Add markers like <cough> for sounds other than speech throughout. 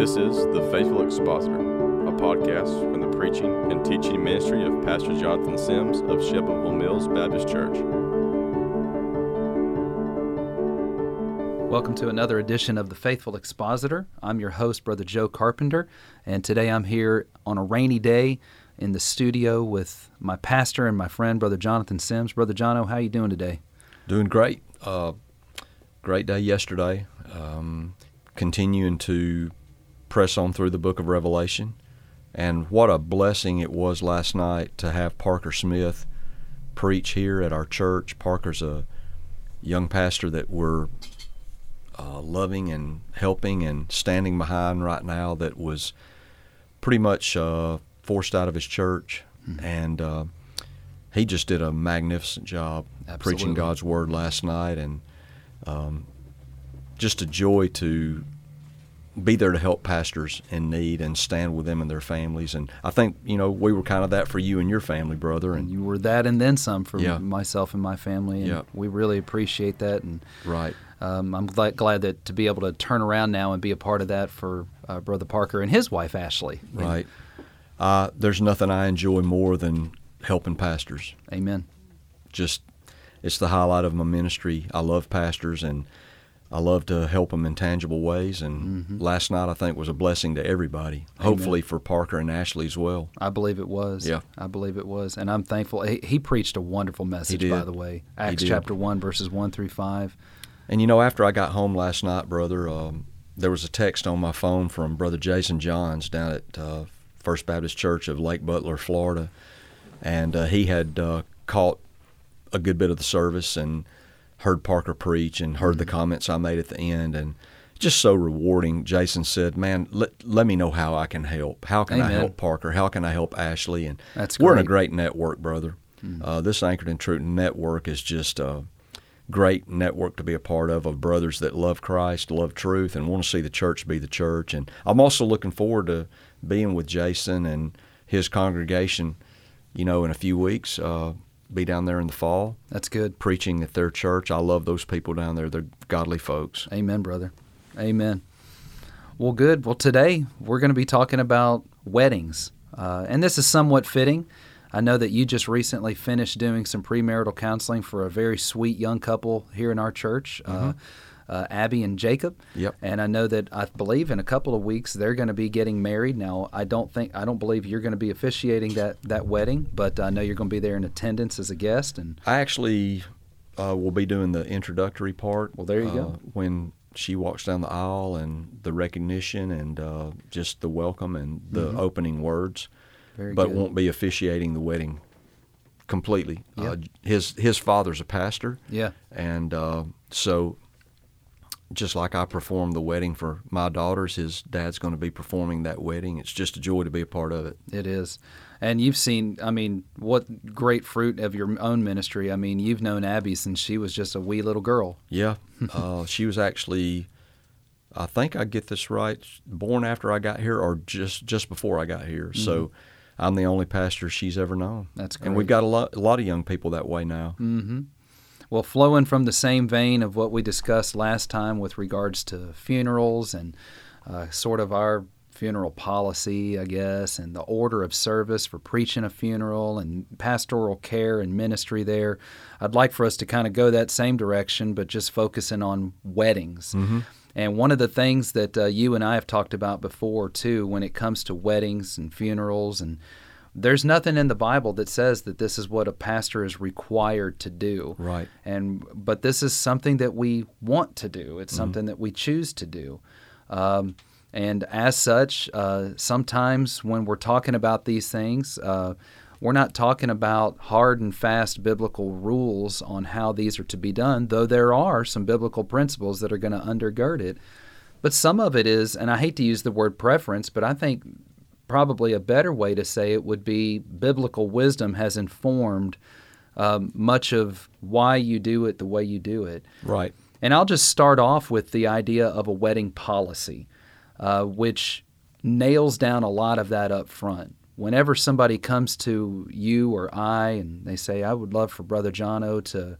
This is The Faithful Expositor, a podcast from the preaching and teaching ministry of Pastor Jonathan Sims of Shelbyville Mills Baptist Church. Welcome to another edition of The Faithful Expositor. I'm your host, Brother Joe Carpenter, and today I'm here on a rainy day in the studio with my pastor and my friend, Brother Jonathan Sims. Brother Jono, how are you doing today? Doing great. Uh, great day yesterday. Um, continuing to press on through the book of Revelation. And what a blessing it was last night to have Parker Smith preach here at our church. Parker's a young pastor that we're uh, loving and helping and standing behind right now that was pretty much uh, forced out of his church. Mm-hmm. And uh, he just did a magnificent job Absolutely. preaching God's word last night. And um, just a joy to be there to help pastors in need and stand with them and their families. And I think you know we were kind of that for you and your family, brother. And, you were that and then some for yeah. myself and my family. And yeah. we really appreciate that. And right. Um, I'm glad, glad that to be able to turn around now and be a part of that for uh, Brother Parker and his wife Ashley. Right. Uh, there's nothing I enjoy more than helping pastors. Amen. Just it's the highlight of my ministry. I love pastors and I love to help them in tangible ways. And mm-hmm. last night, I think, was a blessing to everybody. Amen. Hopefully for Parker and Ashley as well. I believe it was. Yeah, I believe it was, and I'm thankful. He, he preached a wonderful message, by the way. Acts chapter one, verses one through five. And you know, after I got home last night, brother, um, there was a text on my phone from Brother Jason Johns down at uh, First Baptist Church of Lake Butler, Florida, and uh, he had uh, caught a good bit of the service and heard Parker preach and heard mm-hmm. the comments I made at the end and just so rewarding. Jason said, "Man, let, let me know how I can help. How can Amen. I help Parker? How can I help Ashley?" And That's we're in a great network, brother. Mm-hmm. Uh, this Anchored in Truth network is just a great network to be a part of of brothers that love Christ, love truth, and want to see the church be the church. And I'm also looking forward to being with Jason and his congregation. You know, in a few weeks. Uh, be down there in the fall. That's good. Preaching at their church. I love those people down there. They're godly folks. Amen, brother. Amen. Well, good. Well, today we're going to be talking about weddings. Uh, and this is somewhat fitting. I know that you just recently finished doing some premarital counseling for a very sweet young couple here in our church. Mm-hmm. Uh, uh, Abby and Jacob. Yep. And I know that I believe in a couple of weeks they're going to be getting married. Now I don't think I don't believe you're going to be officiating that that wedding, but I know you're going to be there in attendance as a guest. And I actually uh, will be doing the introductory part. Well, there you uh, go. When she walks down the aisle and the recognition and uh, just the welcome and the mm-hmm. opening words, Very but good. won't be officiating the wedding completely. Uh, his his father's a pastor. Yeah. And uh, so just like I performed the wedding for my daughters, his dad's going to be performing that wedding. It's just a joy to be a part of it. It is. And you've seen, I mean, what great fruit of your own ministry. I mean, you've known Abby since she was just a wee little girl. Yeah. <laughs> uh, she was actually, I think I get this right, born after I got here or just, just before I got here. Mm-hmm. So I'm the only pastor she's ever known. That's great. And we've got a lot, a lot of young people that way now. Mm-hmm. Well, flowing from the same vein of what we discussed last time with regards to funerals and uh, sort of our funeral policy, I guess, and the order of service for preaching a funeral and pastoral care and ministry there, I'd like for us to kind of go that same direction, but just focusing on weddings. Mm-hmm. And one of the things that uh, you and I have talked about before, too, when it comes to weddings and funerals and there's nothing in the Bible that says that this is what a pastor is required to do. Right. And but this is something that we want to do. It's mm-hmm. something that we choose to do. Um, and as such, uh, sometimes when we're talking about these things, uh, we're not talking about hard and fast biblical rules on how these are to be done, though there are some biblical principles that are going to undergird it. But some of it is, and I hate to use the word preference, but I think probably a better way to say it would be biblical wisdom has informed um, much of why you do it the way you do it. Right. And I'll just start off with the idea of a wedding policy, uh, which nails down a lot of that up front. Whenever somebody comes to you or I and they say, "I would love for Brother Jono to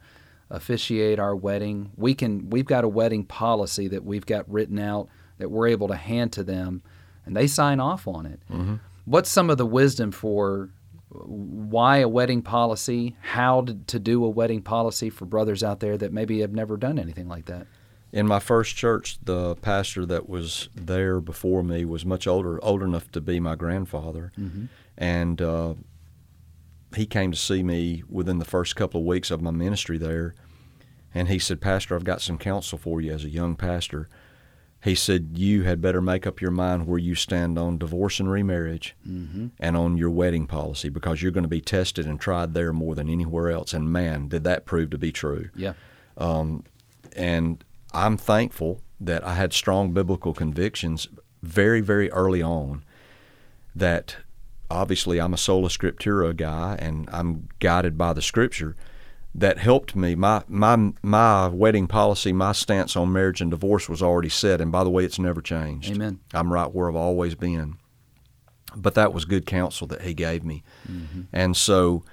officiate our wedding," we can. We've got a wedding policy that we've got written out that we're able to hand to them, and they sign off on it. What's some of the wisdom for why a wedding policy, how to, to do a wedding policy for brothers out there that maybe have never done anything like that? In my first church, the pastor that was there before me was much older, old enough to be my grandfather, and uh, he came to see me within the first couple of weeks of my ministry there, and he said, "Pastor, I've got some counsel for you as a young pastor." He said, "You had better make up your mind where you stand on divorce and remarriage, mm-hmm. and on your wedding policy, because you're going to be tested and tried there more than anywhere else." And man, did that prove to be true Yeah. Um, and I'm thankful that I had strong biblical convictions very, very early on. That obviously I'm a sola scriptura guy, and I'm guided by the Scripture. That helped me. My my my wedding policy, my stance on marriage and divorce was already set, and by the way, it's never changed. Amen. I'm right where I've always been. But that was good counsel that he gave me, and so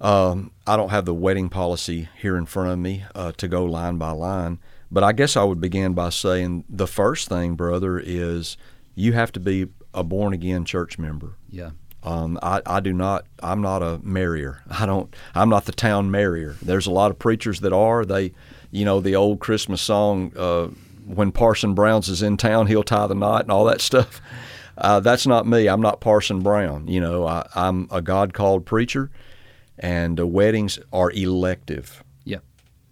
um, I don't have the wedding policy here in front of me uh, to go line by line, but I guess I would begin by saying the first thing, brother, is you have to be a born again church member. Yeah. Um, I, I do not. I'm not a marrier. <laughs> I don't. I'm not the town marrier. There's a lot of preachers that are. They, you know, the old Christmas song, uh, "When Parson Brown's is in town, he'll tie the knot" and all that <laughs> stuff. Uh, that's not me. I'm not Parson Brown. You know, I, I'm a God called preacher, and uh, weddings are elective. Yeah.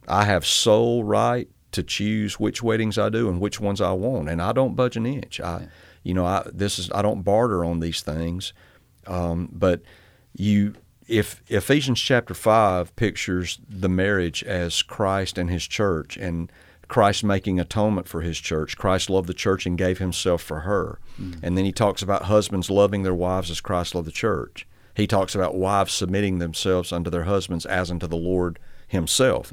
I have sole right to choose which weddings I do and which ones I want, and I don't budge an inch. I, you know, I this is I don't barter on these things, um, but you. If Ephesians chapter five pictures the marriage as Christ and His church, and Christ making atonement for His church, Christ loved the church and gave Himself for her, and then He talks about husbands loving their wives as Christ loved the church. He talks about wives submitting themselves unto their husbands as unto the Lord Himself.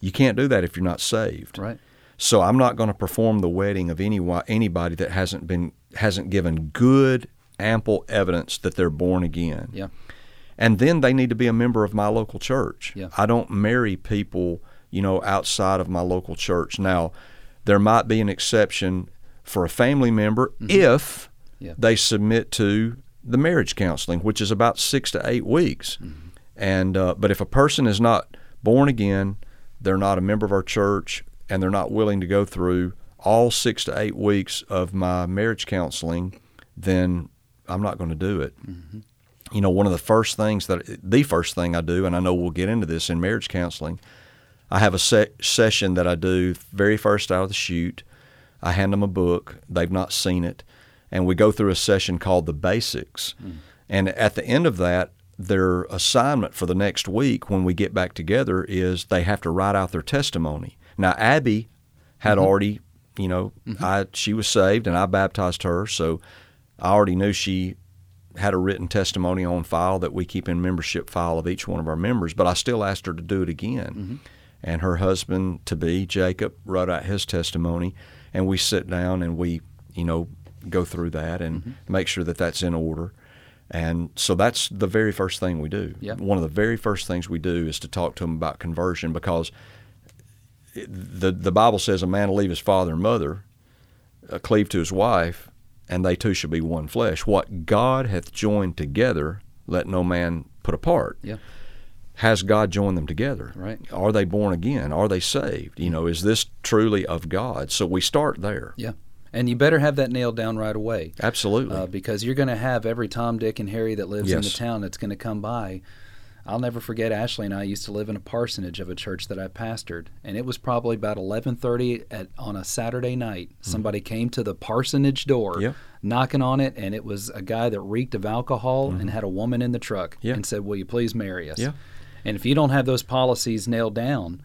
You can't do that if you're not saved. Right. So I'm not going to perform the wedding of any anybody that hasn't been hasn't given good ample evidence that they're born again. Yeah. And then they need to be a member of my local church. Yeah. I don't marry people, you know, outside of my local church. Now, there might be an exception for a family member if Mm-hmm. Yeah. they submit to the marriage counseling, which is about six to eight weeks. Mm-hmm. And uh, but if a person is not born again, they're not a member of our church, and they're not willing to go through all six to eight weeks of my marriage counseling, then I'm not going to do it. Mm-hmm. You know, one of the first things that the first thing I do, and I know we'll get into this in marriage counseling, I have a se- session that I do very first out of the chute. I hand them a book; they've not seen it, and we go through a session called the basics. Mm. And at the end of that, their assignment for the next week when we get back together is they have to write out their testimony. Now, Abby had mm-hmm. already, you know, mm-hmm. I she was saved and I baptized her, so I already knew she had a written testimony on file that we keep in membership file of each one of our members. But I still asked her to do it again, and her husband to be Jacob wrote out his testimony, and we sit down and we, you know, go through that and make sure that that's in order. And so that's the very first thing we do. Yep. One of the very first things we do is to talk to them about conversion because the the Bible says a man will leave his father and mother, uh, cleave to his wife, and they two should be one flesh. What God hath joined together, let no man put apart. Yeah. Has God joined them together? Right. Are they born again? Are they saved? You know, is this truly of God? So we start there. Yeah. And you better have that nailed down right away. Absolutely. uh, because you're going to have every Tom, Dick, and Harry that lives in the town that's going to come by. I'll never forget Ashley and I used to live in a parsonage of a church that I pastored, and it was probably about 11:30 at on a Saturday night. Somebody came to the parsonage door. Yep. knocking on it, and it was a guy that reeked of alcohol and had a woman in the truck Mm-hmm. And said, "Will you please marry us?" Yeah. And if you don't have those policies nailed down,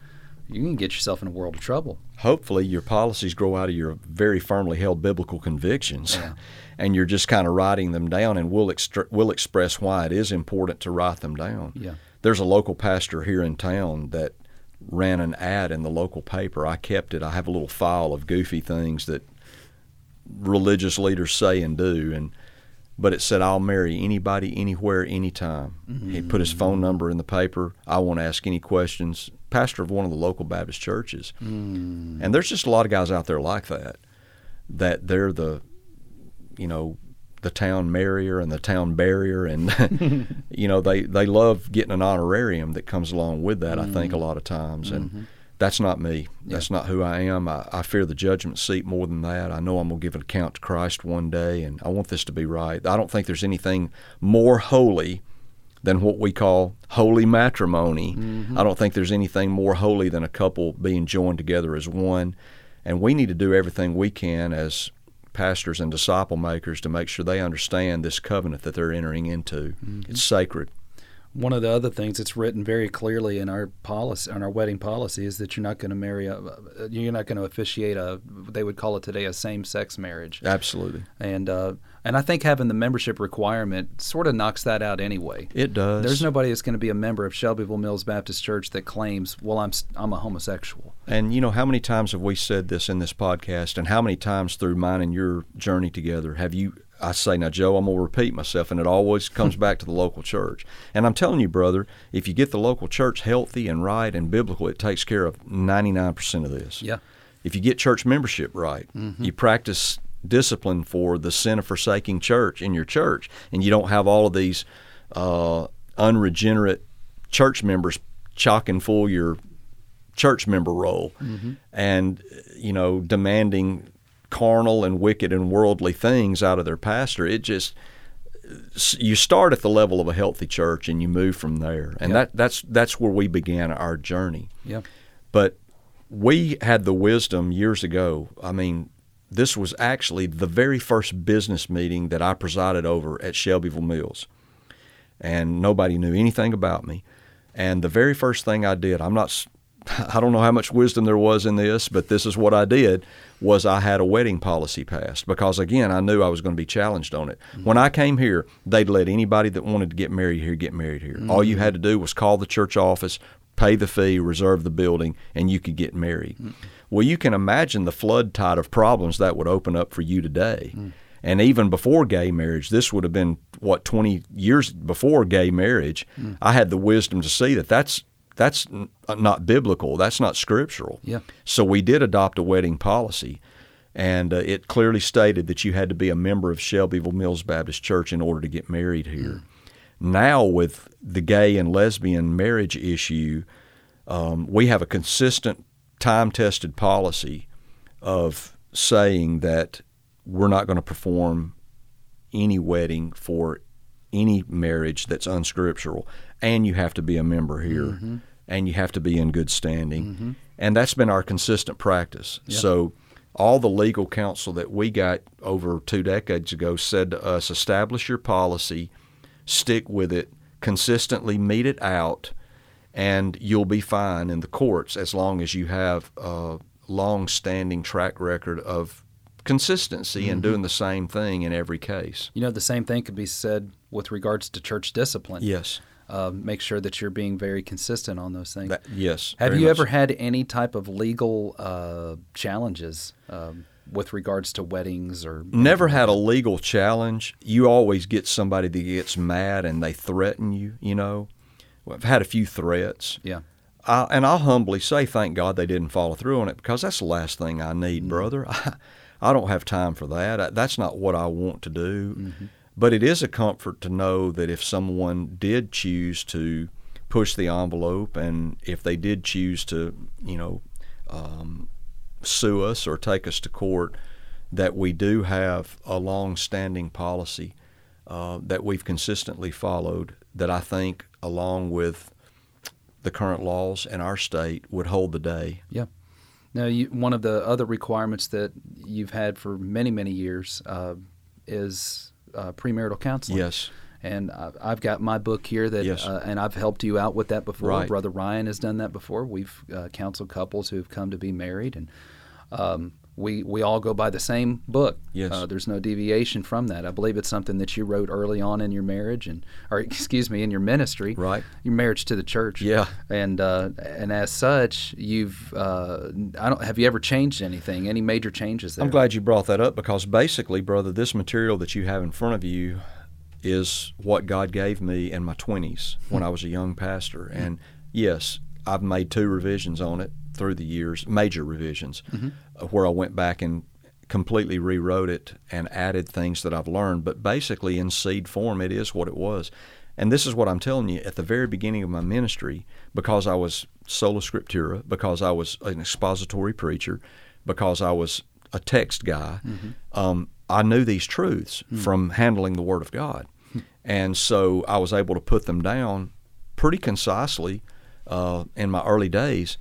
you can get yourself in a world of trouble. hopefully your policies grow out of your very firmly held biblical convictions Yeah. <laughs> and you're just kind of writing them down and we'll extra- we'll express why it is important to write them down. Yeah. there's a local pastor here in town that ran an ad in the local paper. I kept it. I have a little file of goofy things that religious leaders say and do and but it said i'll marry anybody anywhere anytime. He put his phone mm-hmm. number in the paper. I won't ask any questions pastor of one of the local baptist churches hmm. and there's just a lot of guys out there like that that they're the, you know, the town marrier and the town barrier, and <laughs> you know they they love getting an honorarium that comes along with that. I think a mm-hmm. lot of times, and mm-hmm. that's not me. That's not who I am. I, I fear the judgment seat more than that. I know I'm going to give an account to Christ one day, and I want this to be right. I don't think there's anything more holy than what we call holy matrimony. Mm-hmm. I don't think there's anything more holy than a couple being joined together as one. And we need to do everything we can as pastors and disciple makers to make sure they understand this covenant that they're entering into. Mm-hmm. It's sacred. One of the other things that's written very clearly in our policy, in our wedding policy, is that you're not going to marry a, you're not going to officiate a, they would call it today a same-sex marriage. Absolutely. And uh, and I think having the membership requirement sort of knocks that out anyway. It does. There's nobody that's going to be a member of Shelbyville Mills Baptist Church that claims, well, I'm I'm a homosexual. And you know, how many times have we said this in this podcast, and how many times through mine and your journey together have you? I say, now, Joe, I'm going to repeat myself, and it always hmm. comes back to the local church. And I'm telling you, brother, if you get the local church healthy and right and biblical, it takes care of 99% of this. Yeah. If you get church membership right, mm-hmm. you practice discipline for the sin of forsaking church in your church, and you don't have all of these uh, unregenerate church members chock full your church member roll mm-hmm. and you know demanding carnal and wicked and worldly things out of their pastor it just you start at the level of a healthy church and you move from there and Yeah. that that's that's where we began our journey Yeah. but we had the wisdom years ago. I mean, this was actually the very first business meeting that I presided over at Shelbyville Mills. And nobody knew anything about me. And the very first thing I did, I'm not <laughs> I don't know how much wisdom there was in this, but this is what I did was I had a wedding policy passed because again, I knew I was going to be challenged on it. Mm-hmm. When I came here, they'd let anybody that wanted to get married here get married here. All you mm-hmm. had to do was call the church office, pay the fee, reserve the building, and you could get married. Mm-hmm. Well, you can imagine the flood tide of problems that would open up for you today. Mm. And even before gay marriage, this would have been what 20 years before gay marriage. Mm. I had the wisdom to see that that's that's n- not biblical. That's not scriptural. Yeah. So we did adopt a wedding policy, and uh, it clearly stated that you had to be a member of Shelbyville Mills Baptist Church in order to get married here. Now, with the gay and lesbian marriage issue, um, we have a consistent, time tested policy of saying that we're not going to perform any wedding for any marriage that's unscriptural, and you have to be a member here, and you have to be in good standing, mm-hmm. and that's been our consistent practice. So, all the legal counsel that we got over two decades ago said to us, establish your policy, stick with it, consistently mete it out, and you'll be fine in the courts as long as you have a long-standing track record of consistency and mm-hmm. doing the same thing in every case. You know, the same thing could be said with regards to church discipline. Yes. Uh, make sure that you're being very consistent on those things. That, yes. Have you ever so. had any type of legal uh, challenges um, with regards to weddings or Never had a legal challenge. You always get somebody that gets mad and they threaten you, you know. Well, I've had a few threats. Yeah. I, and I'll humbly say, thank God they didn't follow through on it because that's the last thing I need, brother. I, <laughs> I don't have time for that. I, that's not what I want to do. But it is a comfort to know that if someone did choose to push the envelope and if they did choose to, you know, um, sue us or take us to court, that we do have a long-standing policy uh, that we've consistently followed. That I think, along with the current laws in our state, would hold the day. Yeah. Now, you, one of the other requirements that you've had for many, many years uh, is uh, premarital counseling. Yes. And I- I've got my book here that, Yes. uh, and I've helped you out with that before. Right. Brother Ryan has done that before. We've uh, counseled couples who have come to be married, and um, we we all go by the same book. Yes. Uh, there's no deviation from that. I believe it's something that you wrote early on in your marriage, and or <laughs> excuse me, in your ministry. Right. Your marriage to the church. Yeah. And uh, and as such, you've uh, I don't have you ever changed anything? Any major changes there? I'm glad you brought that up because basically, brother, this material that you have in front of you is what God gave me in my 20s when I was a young pastor. And yes, I've made two revisions on it through the years, major revisions, uh, where I went back and completely rewrote it and added things that I've learned. But basically, in seed form, it is what it was. And this is what I'm telling you at the very beginning of my ministry, because I was sola scriptura, because I was an expository preacher, because I was a text guy, mm-hmm. um, I knew these truths mm-hmm. from handling the Word of God. And so I was able to put them down pretty concisely uh, in my early days.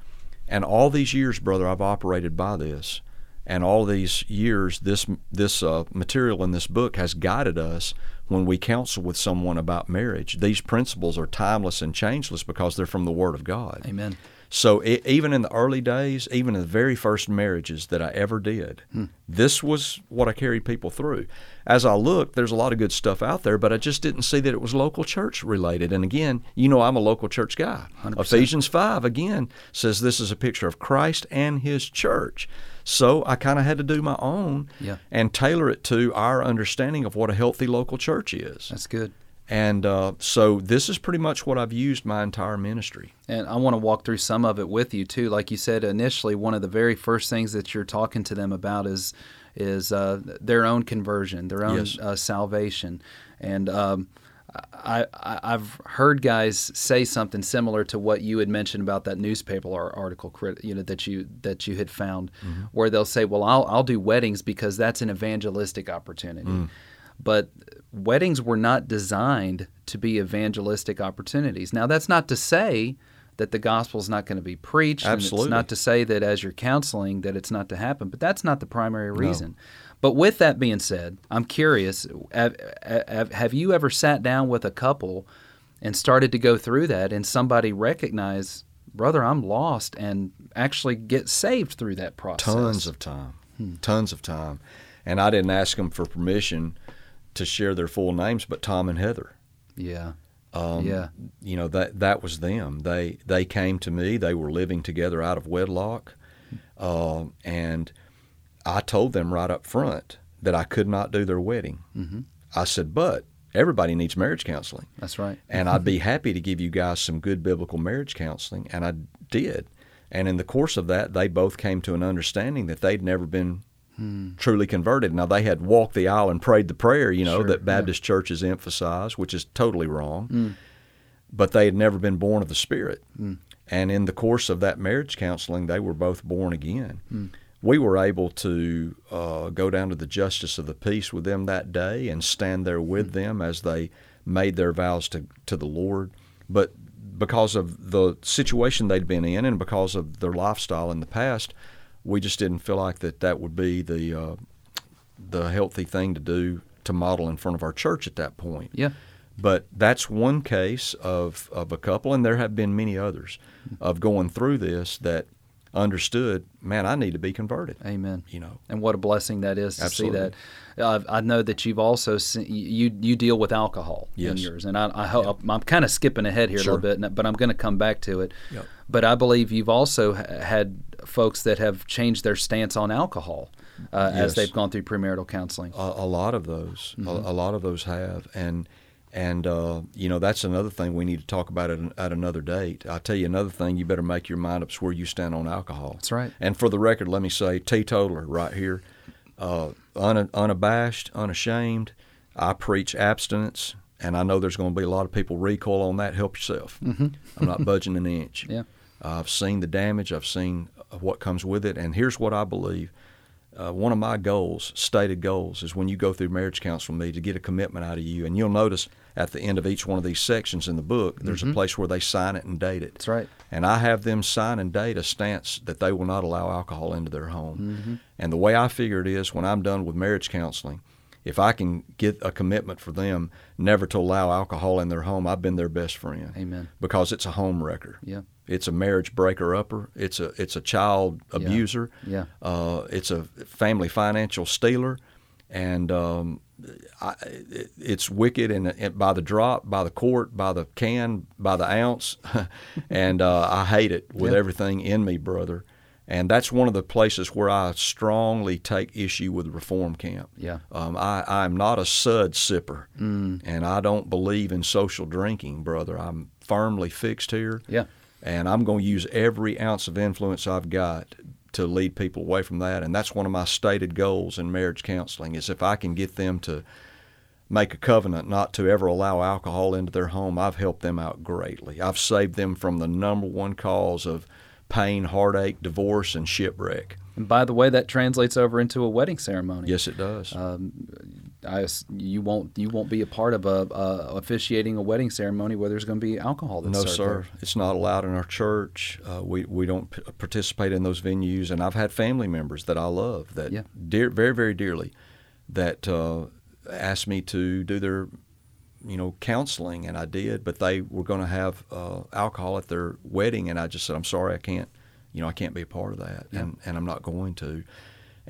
And all these years, brother, I've operated by this. And all these years, this this uh, material in this book has guided us when we counsel with someone about marriage. These principles are timeless and changeless because they're from the Word of God. Amen. So it, even in the early days, even in the very first marriages that I ever did, hmm. this was what I carried people through. As I looked, there's a lot of good stuff out there, but I just didn't see that it was local church related. And again, you know, I'm a local church guy. 100%. Ephesians 5 again says this is a picture of Christ and His church. So I kind of had to do my own yeah. and tailor it to our understanding of what a healthy local church is. That's good. And uh, so this is pretty much what I've used my entire ministry. And I want to walk through some of it with you too. Like you said initially, one of the very first things that you're talking to them about is is uh, their own conversion, their own yes. uh, salvation. And um, I, I, have heard guys say something similar to what you had mentioned about that newspaper or article, you know, that you that you had found, mm-hmm. where they'll say, "Well, I'll I'll do weddings because that's an evangelistic opportunity." Mm. But weddings were not designed to be evangelistic opportunities. Now, that's not to say that the gospel is not going to be preached. Absolutely. And it's not to say that as you're counseling that it's not to happen, but that's not the primary reason. No. But with that being said, I'm curious have, have, you ever sat down with a couple and started to go through that and somebody recognize, brother, I'm lost and actually get saved through that process? Tons of time. Hmm. Tons of time. And I didn't ask them for permission to share their full names, but Tom and Heather. Yeah. Um, yeah. You know that that was them. They they came to me. They were living together out of wedlock, uh, and I told them right up front that I could not do their wedding. Mm-hmm. I said, but everybody needs marriage counseling. That's right. and I'd be happy to give you guys some good biblical marriage counseling, and I did. And in the course of that, they both came to an understanding that they'd never been hmm. truly converted. Now they had walked the aisle and prayed the prayer, you know, sure, that Baptist yeah. churches emphasize, which is totally wrong. Mm. But they had never been born of the Spirit. Mm. And in the course of that marriage counseling, they were both born again. Mm. We were able to uh, go down to the justice of the peace with them that day and stand there with them as they made their vows to, to the Lord. But because of the situation they'd been in and because of their lifestyle in the past, we just didn't feel like that that would be the uh, the healthy thing to do to model in front of our church at that point. Yeah. But that's one case of, of a couple, and there have been many others of going through this that understood, man, I need to be converted. Amen. You know, and what a blessing that is to Absolutely. see that. Uh, I know that you've also seen, you you deal with alcohol yes. in yours, and I, I hope I'm kind of skipping ahead here sure. a little bit, but I'm going to come back to it. Yep. But I believe you've also had folks that have changed their stance on alcohol uh, yes. as they've gone through premarital counseling. A, a lot of those, mm-hmm. a, a, lot of those have, and and uh, you know that's another thing we need to talk about at, at another date. I tell you another thing, you better make your mind up where you stand on alcohol. That's right. And for the record, let me say, teetotaler right here, uh, un, unabashed, unashamed. I preach abstinence, and I know there's going to be a lot of people recoil on that. Help yourself. Mm-hmm. I'm not budging an inch. <laughs> Yeah. I've seen the damage. I've seen what comes with it. And here's what I believe. Uh, one of my goals, stated goals, is when you go through marriage counsel with me to get a commitment out of you. And you'll notice at the end of each one of these sections in the book, there's mm-hmm. a place where they sign it and date it. That's right. And I have them sign and date a stance that they will not allow alcohol into their home. Mm-hmm. And the way I figure it is when I'm done with marriage counseling, if I can get a commitment for them never to allow alcohol in their home, I've been their best friend. Amen. Because it's a home wrecker. Yeah. It's a marriage breaker upper. It's a it's a child abuser. Yeah. yeah. Uh, it's a family financial stealer, and um, I, it's wicked and, and, by the drop, by the quart, by the can, by the ounce, <laughs> and uh, I hate it with everything in me, brother. And that's one of the places where I strongly take issue with reform camp. Yeah. Um, I, I'm not a sud sipper, mm. and I don't believe in social drinking, brother. I'm firmly fixed here. Yeah. And I'm going to use every ounce of influence I've got to lead people away from that. And that's one of my stated goals in marriage counseling is if I can get them to make a covenant not to ever allow alcohol into their home, I've helped them out greatly. I've saved them from the number one cause of pain, heartache, divorce, and shipwreck. And by the way, that translates over into a wedding ceremony. Yes, it does. Um, I, you won't you won't be a part of a, a officiating a wedding ceremony where there's going to be alcohol. No, served sir. It's not allowed in our church. Uh, we we don't p- participate in those venues. And I've had family members that I love that Yeah. dear, very very dearly that uh, asked me to do their you know counseling, and I did. But they were going to have uh, alcohol at their wedding, and I just said, I'm sorry, I can't. You know, I can't be a part of that, Yeah. and and I'm not going to.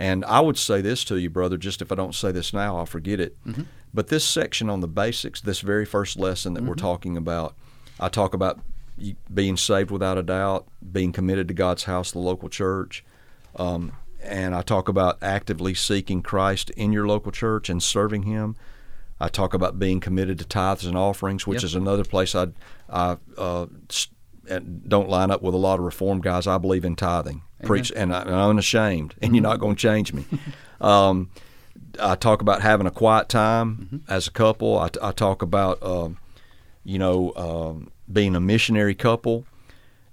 And I would say this to you, brother, just if I don't say this now, I'll forget it. Mm-hmm. But this section on the basics, this very first lesson that we're Mm-hmm. talking about, I talk about being saved without a doubt, being committed to God's house, the local church. Um, and I talk about actively seeking Christ in your local church and serving Him. I talk about being committed to tithes and offerings, which Yep. is another place I, I uh, don't line up with a lot of reform guys. I believe in tithing, preach, and, I, and I'm unashamed, and you're not going to change me. <laughs> um, I talk about having a quiet time as a couple. I, I talk about, um, you know, um, being a missionary couple,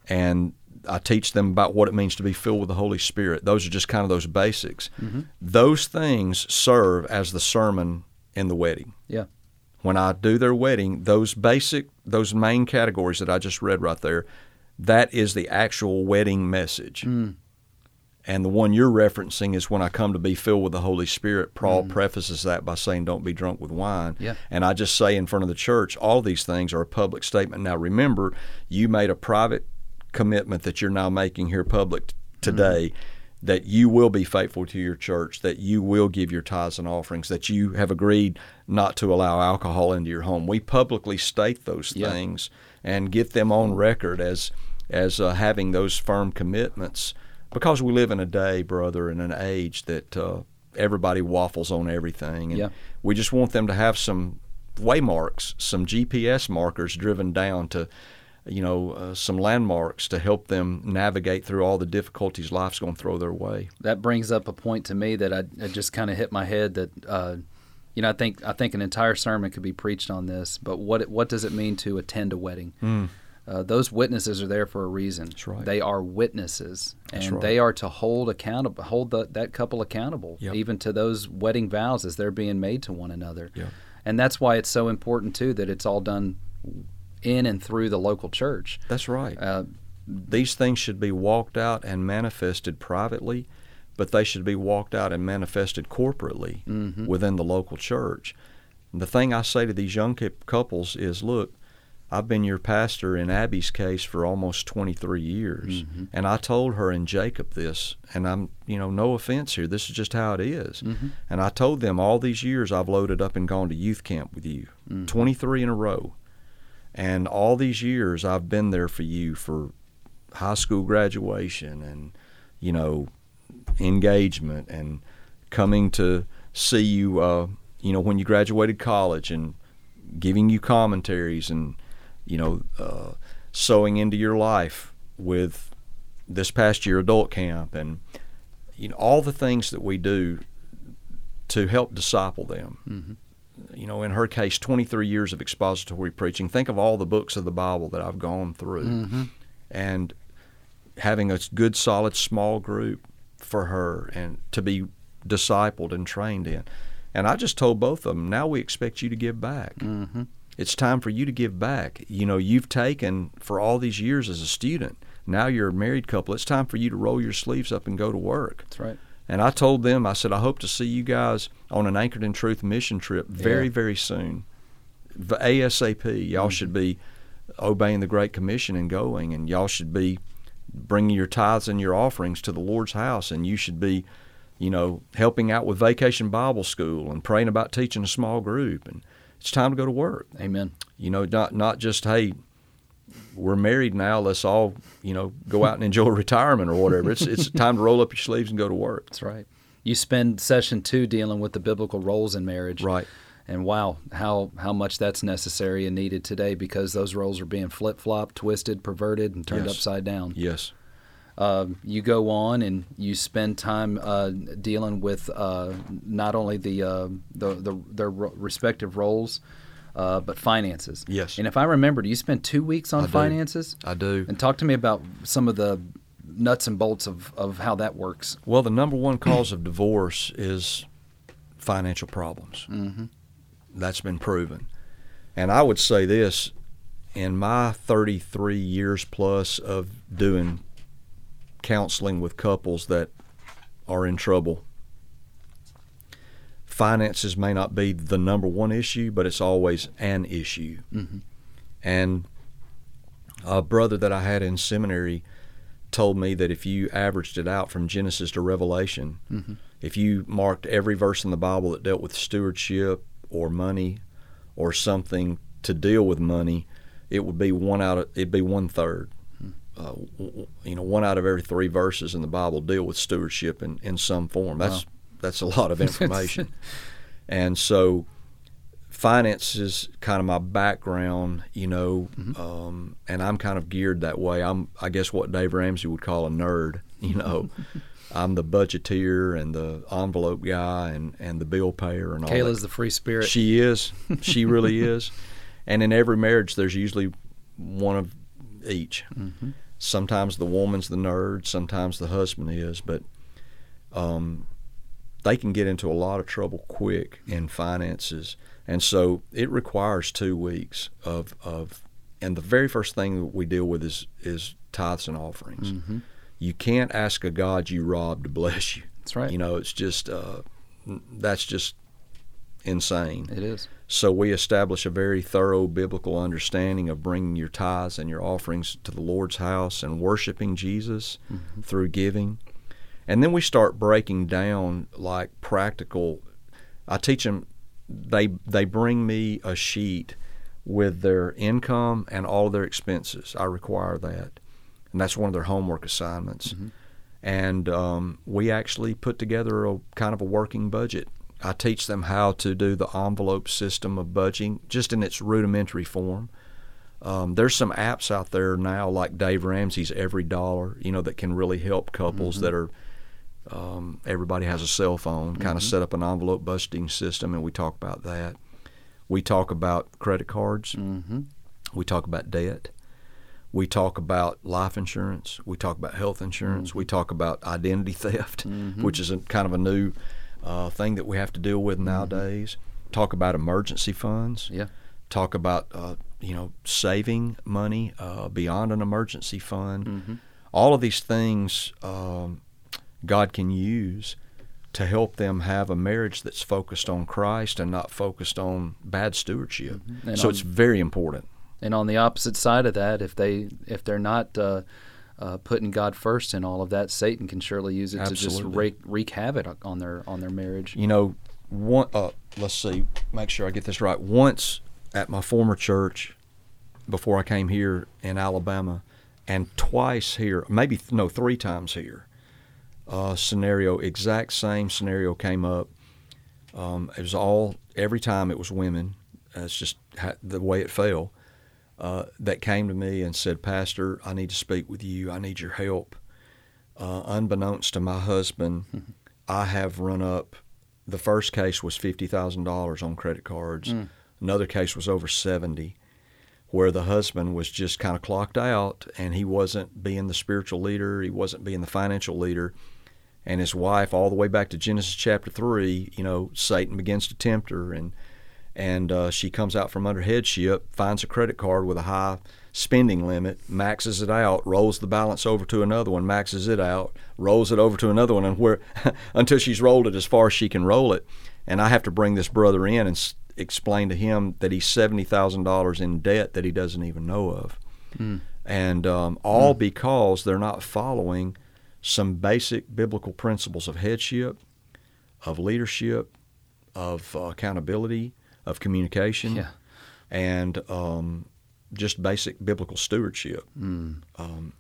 and I teach them about what it means to be filled with the Holy Spirit. Those are just kind of those basics. Those things serve as the sermon in the wedding Yeah. When I do their wedding, those basic, those main categories that I just read right there, that is the actual wedding message. Mm. And the one you're referencing is when I come to be filled with the Holy Spirit. Paul prefaces that by saying, "Don't be drunk with wine." Mm. Yeah. And I just say in front of the church, all these things are a public statement. Now, remember, you made a private commitment that you're now making here public t- today. That you will be faithful to your church, that you will give your tithes and offerings, that you have agreed not to allow alcohol into your home. We publicly state those Yeah. things and get them on record as as uh, having those firm commitments because we live in a day, brother, in an age that uh, everybody waffles on everything, and Yeah. we just want them to have some waymarks, some GPS markers driven down to, you know, uh, some landmarks to help them navigate through all the difficulties life's going to throw their way. That brings up a point to me that I, I just kind of hit my head that. Uh, you know, I think I think an entire sermon could be preached on this. But what what does it mean to attend a wedding? Uh, those witnesses are there for a reason. That's right. They are witnesses, and right. they are to hold accountable, hold the, that couple accountable, Yep. even to those wedding vows as they're being made to one another. Yep. And that's why it's so important too that it's all done in and through the local church. That's right. Uh, These things should be walked out and manifested privately, but they should be walked out and manifested corporately Mhm. within the local church. And the thing I say to these young couples is look, I've been your pastor in Abby's case for almost 23 years. Mhm. And I told her and Jacob this, and I'm, you know, no offense here. This is just how it is. Mhm. And I told them all these years I've loaded up and gone to youth camp with you, Mhm. 23 in a row. And all these years I've been there for you for high school graduation and, you know, engagement and coming to see you, uh, you know, when you graduated college and giving you commentaries and, you know, uh, sowing into your life with this past year adult camp and, you know, all the things that we do to help disciple them mhm. You know, in her case, 23 years of expository preaching. Think of all the books of the Bible that I've gone through. Mhm. And having a good, solid, small group for her and to be discipled and trained in. And I just told both of them, now we expect you to give back. Mhm. It's time for you to give back. You know, you've taken for all these years as a student. Now you're a married couple. It's time for you to roll your sleeves up and go to work. That's right. And I told them, I said, I hope to see you guys on an Anchored in Truth mission trip very, Yeah. very soon. ASAP. Y'all mm-hmm. should be obeying the Great Commission and going, and y'all should be bringing your tithes and your offerings to the Lord's house, and you should be, you know, helping out with Vacation Bible School and praying about teaching a small group. And it's time to go to work. Amen. You know, not not just hey, we're married now. Let's all you know go out and enjoy <laughs> retirement or whatever. It's it's time to roll up your sleeves and go to work. That's right. You spend session two dealing with the biblical roles in marriage. Right. And wow, how how much that's necessary and needed today because those roles are being flip flopped, twisted, perverted, and turned Yes. upside down. Yes. uh, you go on and you spend time uh, dealing with uh, not only the, uh, the, the their respective roles, uh, but finances. Yes. And if I remember, do you spend two weeks on I do. finances? I do. And talk to me about some of the nuts and bolts of, of how that works. Well, the number one cause of divorce is financial problems. Mm-hmm. That's been proven. And I would say this in my 33 years plus of doing counseling with couples that are in trouble, finances may not be the number one issue, but it's always an issue. Mm-hmm. And a brother that I had in seminary told me that if you averaged it out from Genesis to Revelation, Mm-hmm. if you marked every verse in the Bible that dealt with stewardship or money or something to deal with money, it would be one out of it'd be one third. Uh, w- w- you know, one out of every three verses in the Bible deal with stewardship in, in some form. That's that's a lot of <laughs> information, and so finance is kind of my background, you know, um, and I'm kind of geared that way. I'm, I guess, what Dave Ramsey would call a nerd. You know, I'm the budgeteer and the envelope guy and, and the bill payer and all. Kayla's that. the free spirit. She is. She really <laughs> is. And in every marriage, there's usually one of each. Mhm. Sometimes the woman's the nerd. Sometimes the husband is. But um, they can get into a lot of trouble quick in finances, and so it requires two weeks of of. And the very first thing that we deal with is is tithes and offerings. Mhm. You can't ask a God you robbed to bless you. That's right. You know, it's just uh, that's just insane. it is. So we establish a very thorough biblical understanding of bringing your tithes and your offerings to the Lord's house and worshiping Jesus Mm-hmm. through giving. And then we start breaking down like practical. I teach them. They they bring me a sheet with their income and all of their expenses. I require that, and that's one of their homework assignments. Mm-hmm. And um, we actually put together a kind of a working budget. I teach them how to do the envelope system of budgeting, just in its rudimentary form. Um, there's some apps out there now, like Dave Ramsey's Every Dollar, you know, that can really help couples that are. Um, everybody has a cell phone. Kind of set up an envelope busting system, and we talk about that. We talk about credit cards. Mm-hmm. We talk about debt. We talk about life insurance. We talk about health insurance. We talk about identity theft, which is a, kind of a new uh, thing that we have to deal with nowadays. Talk about emergency funds. Yeah. Talk about uh, you know saving money uh, beyond an emergency fund. Mhm. All of these things um, God can use to help them have a marriage that's focused on Christ and not focused on bad stewardship. And So on- it's very important. And on the opposite side of that, if they if they're not uh, uh, putting God first in all of that, Satan can surely use it to just wreak, wreak havoc on their on their marriage. you know, one. Uh, let's see, make sure I get this right. Once at my former church, before I came here in Alabama, and twice here, maybe no, three times here. Uh, scenario, exact same scenario came up. Um, it was all every time it was women. That's just ha- the way it fell. Uh, that came to me and said, Pastor, I need to speak with you. I need your help. Uh, unbeknownst to my husband, <laughs> I have run up. The first case was fifty thousand dollars on credit cards. Mm. Another case was over seventy, where the husband was just kind of clocked out, and he wasn't being the spiritual leader. He wasn't being the financial leader, and his wife, all the way back to Genesis chapter three, you know, Satan begins to tempt her, and and uh, she comes out from under headship, finds a credit card with a high spending limit, maxes it out, rolls the balance over to another one, maxes it out, rolls it over to another one, and where <laughs> until she's rolled it as far as she can roll it. And I have to bring this brother in and s- explain to him that he's seventy thousand dollars in debt that he doesn't even know of, Mm. and um, all because they're not following some basic biblical principles of headship, of leadership, of uh, accountability, of communication, Yeah. and um, just basic biblical stewardship. Mm. Um,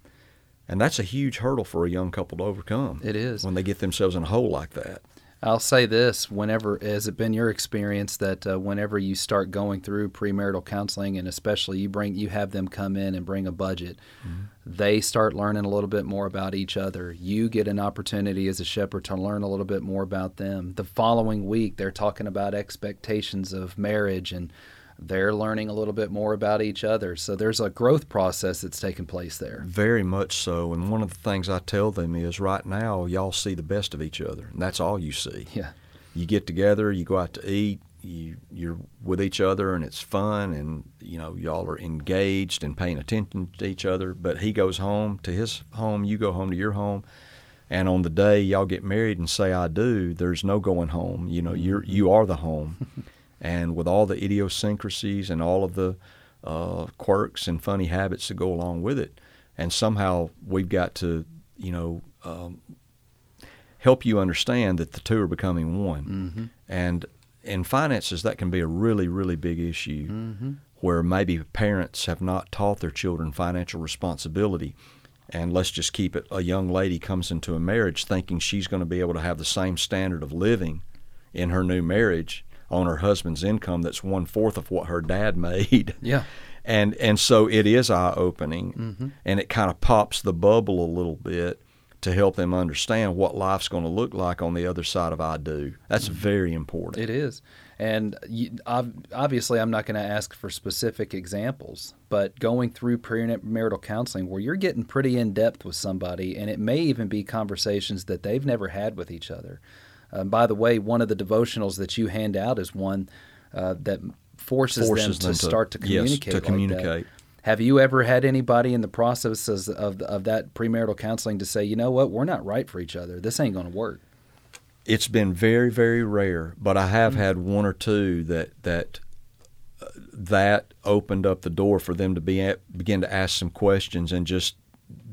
and that's a huge hurdle for a young couple to overcome It is. when they get themselves in a hole like that. I'll say this: whenever has it been your experience that uh, whenever you start going through premarital counseling, and especially you bring you have them come in and bring a budget, mm-hmm. They start learning a little bit more about each other. You get an opportunity as a shepherd to learn a little bit more about them. The following week, they're talking about expectations of marriage and they're learning a little bit more about each other. So there's a growth process that's taking place there. Very much so. And one of the things I tell them is right now, y'all see the best of each other, and that's all you see. Yeah. You get together, you go out to eat, you you're with each other and it's fun and you know y'all are engaged and paying attention to each other but he goes home to his home you go home to your home and on the day y'all get married and say I do there's no going home you know you're you are the home <laughs> and with all the idiosyncrasies and all of the uh, quirks and funny habits that go along with it. And somehow we've got to, you know, um, help you understand that the two are becoming one. Mm-hmm. And in finances, that can be a really, really big issue mm-hmm. where maybe parents have not taught their children financial responsibility. And let's just keep it a young lady comes into a marriage thinking she's going to be able to have the same standard of living in her new marriage on her husband's income that's one fourth of what her dad <laughs> made. Yeah. And and so it is eye opening mm-hmm. and it kind of pops the bubble a little bit to help them understand what life's going to look like on the other side of I do. That's mm-hmm. very important. It is. And you, obviously, I'm not going to ask for specific examples, but going through premarital counseling where you're getting pretty in depth with somebody, and it may even be conversations that they've never had with each other. Uh, by the way, one of the devotionals that you hand out is one uh, that forces, forces them, to, to start to communicate. Yes, to communicate. Have you ever had anybody in the process of, of that premarital counseling to say, you know what, we're not right for each other. This ain't going to work. It's been very, very rare, but I have mm-hmm. had one or two that that uh, that opened up the door for them to be at, begin to ask some questions and just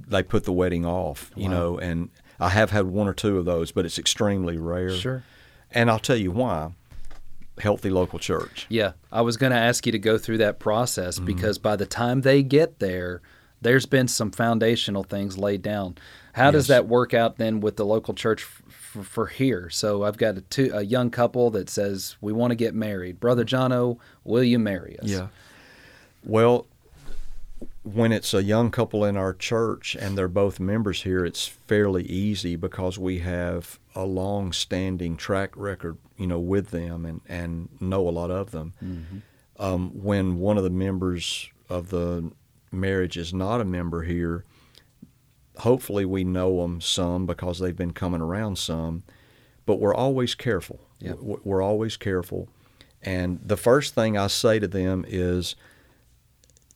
they put the wedding off, you wow. know, and I have had one or two of those, but it's extremely rare. Sure. And I'll tell you why. Healthy local church. Yeah, I was going to ask you to go through that process mm-hmm. because by the time they get there, there's been some foundational things laid down. How yes. does that work out then with the local church f- for here? So I've got a, two, a young couple that says we want to get married. Brother Jono, will you marry us? Yeah. Well, when it's a young couple in our church and they're both members here, it's fairly easy because we have a long-standing track record, you know, with them and, and know a lot of them. Mm-hmm. Um, when one of the members of the marriage is not a member here, hopefully we know them some because they've been coming around some, but we're always careful. Yep. We're always careful. And the first thing I say to them is –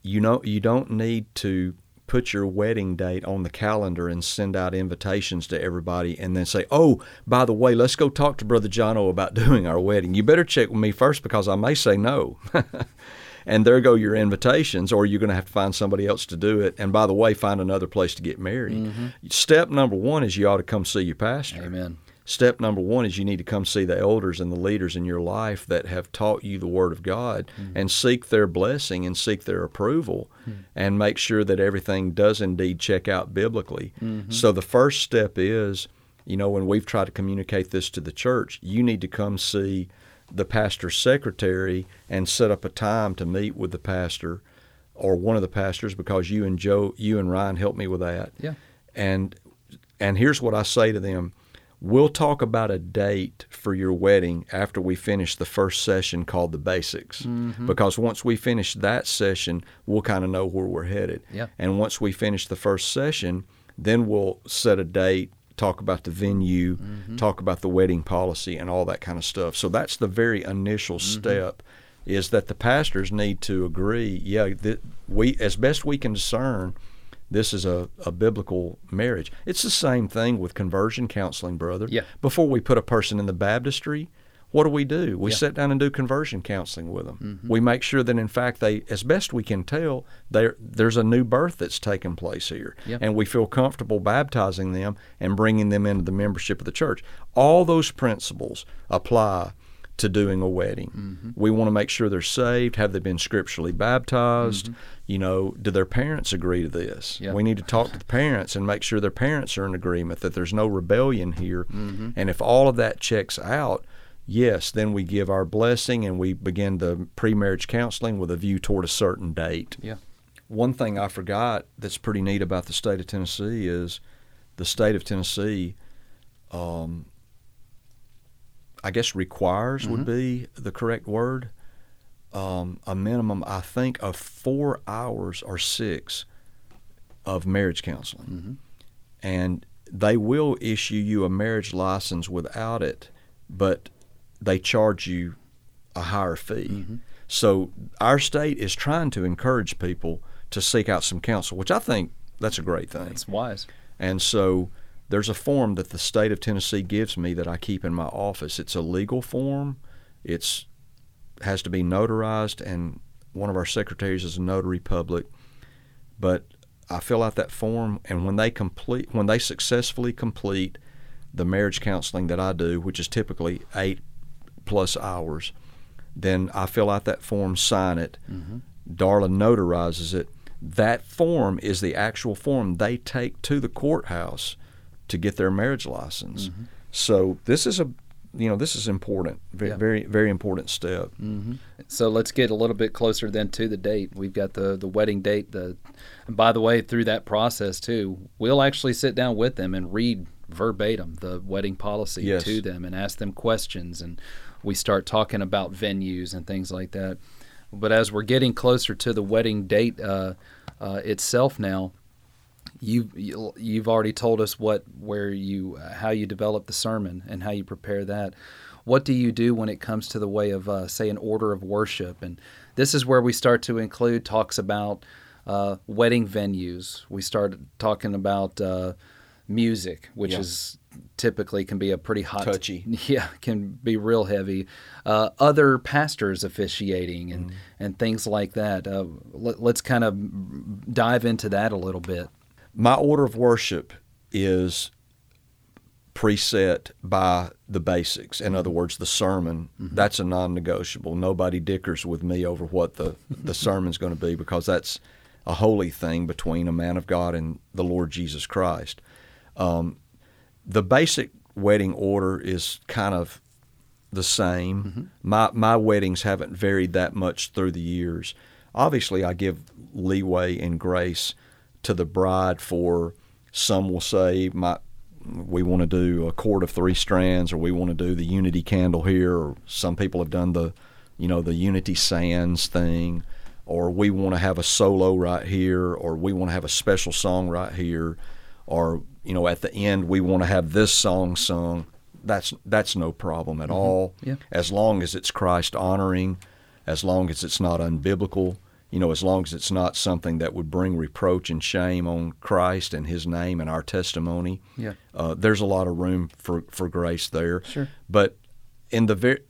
you know you don't need to put your wedding date on the calendar and send out invitations to everybody and then say, "Oh, by the way, let's go talk to Brother Jono about <laughs> doing our wedding." You better check with me first because I may say no. <laughs> and there go your invitations or you're going to have to find somebody else to do it and by the way find another place to get married mm-hmm. step number one is you ought to come see your pastor amen step number one is you need to come see the elders and the leaders in your life that have taught you the Word of God mm-hmm. and seek their blessing and seek their approval mm-hmm. and make sure that everything does indeed check out biblically. Mm-hmm. So the first step is, you know, when we've tried to communicate this to the church, you need to come see the pastor's secretary and set up a time to meet with the pastor or one of the pastors because you and Joe, you and Ryan helped me with that. Yeah. And and here's what I say to them We'll talk about a date for your wedding after we finish the first session called the basics. Mm-hmm. Because once we finish that session, we'll kind of know where we're headed. Yeah. And once we finish the first session, then we'll set a date, talk about the venue, mm-hmm. talk about the wedding policy, and all that kind of stuff. So that's the very initial mm-hmm. step. Is that the pastors need to agree? Yeah, that we, as best we can discern, this is a, a biblical marriage. It's the same thing with conversion counseling, brother. Yeah. Before we put a person in the baptistry, what do we do? We yeah. sit down and do conversion counseling with them. Mm-hmm. We make sure that, in fact, they, as best we can tell, there's a new birth that's taken place here, yeah. and we feel comfortable baptizing them and bringing them into the membership of the church. All those principles apply to doing a wedding. Mm-hmm. We want to make sure they're saved. Have they been scripturally baptized? Mm-hmm. You know, do their parents agree to this? Yeah. We need to talk to the parents and make sure their parents are in agreement that there's no rebellion here. Mm-hmm. And if all of that checks out, yes, then we give our blessing and we begin the pre-marriage counseling with a view toward a certain date. Yeah. One thing I forgot that's pretty neat about the state of Tennessee is the state of Tennessee, um, I guess requires would mm-hmm. be the correct word. Um, a minimum, I think, of four hours or six of marriage counseling, mm-hmm. and they will issue you a marriage license without it, but they charge you a higher fee. Mm-hmm. So our state is trying to encourage people to seek out some counsel, which I think that's a great thing. It's wise. And so there's a form that the state of Tennessee gives me that I keep in my office. It's a legal form. It's has to be notarized and one of our secretaries is a notary public. But I fill out that form and when they complete when they successfully complete the marriage counseling that I do, which is typically 8 plus hours, then I fill out that form, sign it. Mm-hmm. Darla notarizes it. That form is the actual form they take to the courthouse to get their marriage license. So this is a, you know, this is important, very, Yeah. very, very important step. So let's get a little bit closer then to the date. We've got the the wedding date. The and by the way, through that process too, we'll actually sit down with them and read verbatim the wedding policy Yes. to them and ask them questions and we start talking about venues and things like that. But as we're getting closer to the wedding date uh, uh, itself now, you you- you've already told us what where you how you develop the sermon and how you prepare that. What do you do when it comes to the way of uh, say an order of worship? And this is where we start to include talks about uh, wedding venues. We start talking about uh, music, which Yeah. is typically can be a pretty hot Touchy. <laughs> yeah can be real heavy uh, other pastors officiating and and things like that uh, let, let's kind of dive into that a little bit My order of worship is preset by the basics. In other words, the sermon, that's a non negotiable. Nobody dickers with me over what the, the <laughs> sermon's going to be because that's a holy thing between a man of God and the Lord Jesus Christ. Um, the basic wedding order is kind of the same. My my weddings haven't varied that much through the years. Obviously, I give leeway and grace to the bride for some will say my we want to do a cord of three strands or we want to do the unity candle here or some people have done the you know the unity sands thing or we want to have a solo right here or we want to have a special song right here or you know at the end we want to have this song sung. That's that's no problem at mm-hmm. all. Yeah. as long as it's Christ honoring as long as it's not unbiblical you know as long as it's not something that would bring reproach and shame on Christ and his name and our testimony Yeah. uh, there's a lot of room for for grace there Sure. but in the very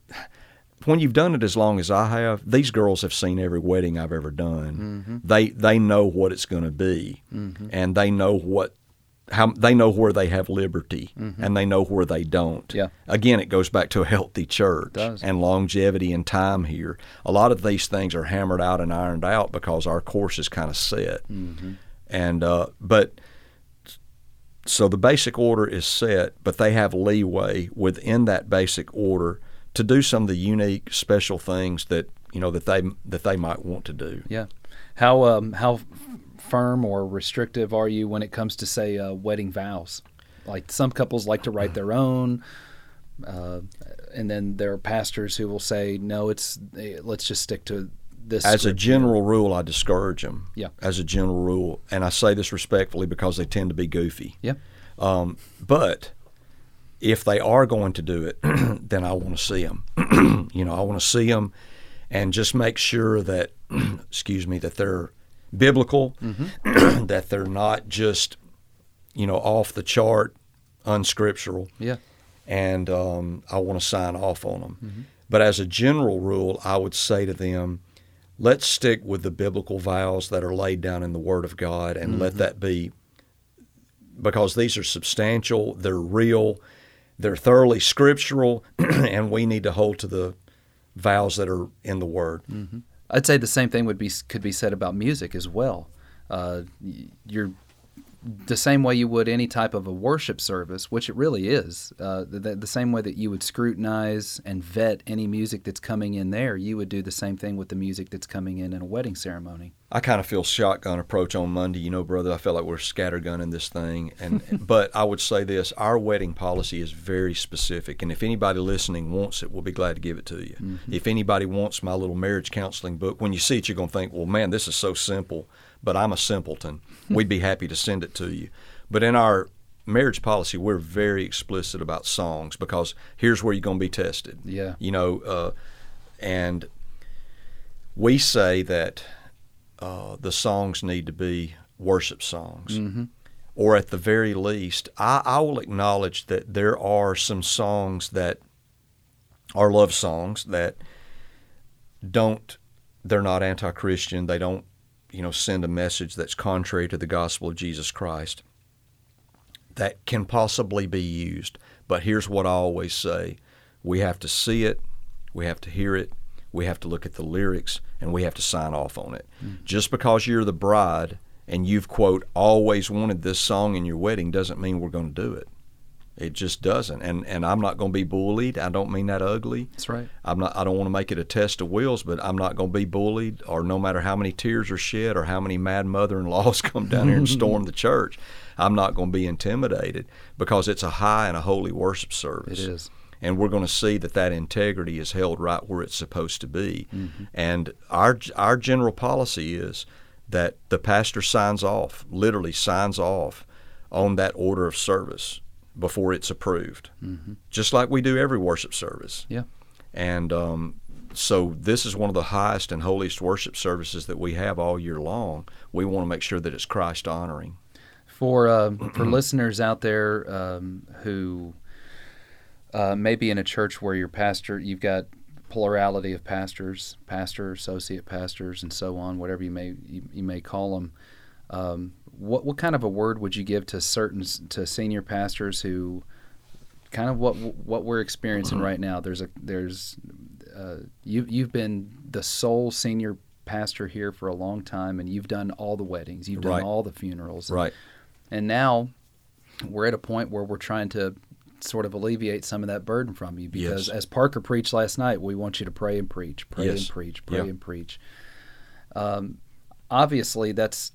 when you've done it as long as I have, these girls have seen every wedding I've ever done. They they know what it's going to be, and they know what how they know where they have liberty, and they know where they don't. Yeah. Again, it goes back to a healthy church and longevity and time here. A lot of these things are hammered out and ironed out because our course is kind of set. And uh, but so the basic order is set, but they have leeway within that basic order to do some of the unique, special things that you know that they that they might want to do. Yeah. How um how firm or restrictive are you when it comes to say uh, wedding vows? Like some couples like to write their own, uh, and then there are pastors who will say no, it's eh, let's just stick to this. As a script." general rule, I discourage them. Yeah. As a general rule, and I say this respectfully because they tend to be goofy. Yeah. Um, but if they are going to do it, <clears throat> then I want to see them. <clears throat> you know, I want to see them and just make sure that, <clears throat> excuse me, that they're biblical, <clears throat> that they're not just, you know, off the chart, unscriptural, Yeah. and um, I want to sign off on them. But as a general rule, I would say to them, let's stick with the biblical vows that are laid down in the Word of God and let that be because these are substantial, they're real, they're thoroughly scriptural, <clears throat> and we need to hold to the vows that are in the Word. Mm-hmm. I'd say the same thing would be could be said about music as well. Uh, you're the same way you would any type of a worship service, which it really is. Uh, the, the, same way that you would scrutinize and vet any music that's coming in there, you would do the same thing with the music that's coming in in a wedding ceremony. I kind of feel shotgun approach on Monday. You know, brother, I feel like we're scattergunning this thing. And <laughs> but I would say this: our wedding policy is very specific, and if anybody listening wants it, we'll be glad to give it to you. Mm-hmm. If anybody wants my little marriage counseling book, when you see it, you're going to think, "Well, man, this is so simple." but I'm a simpleton. We'd be happy to send it to you. But in our marriage policy, we're very explicit about songs because here's where you're going to be tested. Yeah. You know, uh, and we say that uh, the songs need to be worship songs. Mm-hmm. Or at the very least, I, I will acknowledge that there are some songs that are love songs that don't, they're not anti Christian. They don't you know, send a message that's contrary to the gospel of Jesus Christ that can possibly be used. But here's what I always say we have to see it, we have to hear it, we have to look at the lyrics, and we have to sign off on it. Mm-hmm. Just because you're the bride and you've, quote, always wanted this song in your wedding doesn't mean we're going to do it. It just doesn't. And and I'm not going to be bullied. I don't mean that ugly. That's right. I'm not I don't want to make it a test of wills, but I'm not going to be bullied or no matter how many tears are shed or how many mad mother-in-laws <laughs> come down here and <laughs> storm the church, I'm not going to be intimidated because it's a high and a holy worship service. It is. And we're going to see that that integrity is held right where it's supposed to be. Mm-hmm. And our our general policy is that the pastor signs off, literally signs off on that order of service before it's approved, mm-hmm. just like we do every worship service. Yeah. And um, so this is one of the highest and holiest worship services that we have all year long. We want to make sure that it's Christ honoring. For uh, for <clears throat> listeners out there um, who uh, may be in a church where your pastor, you've got plurality of pastors, pastor, associate pastors, and so on, whatever you may you, you may call them. Um, what what kind of a word would you give to certain to senior pastors who kind of what what we're experiencing right now? There's a there's uh, you you've been the sole senior pastor here for a long time, and you've done all the weddings, you've done right. all the funerals, right? And now we're at a point where we're trying to sort of alleviate some of that burden from you because yes. as Parker preached last night, we want you to pray and preach, pray yes. and preach, pray and preach. Um, obviously, that's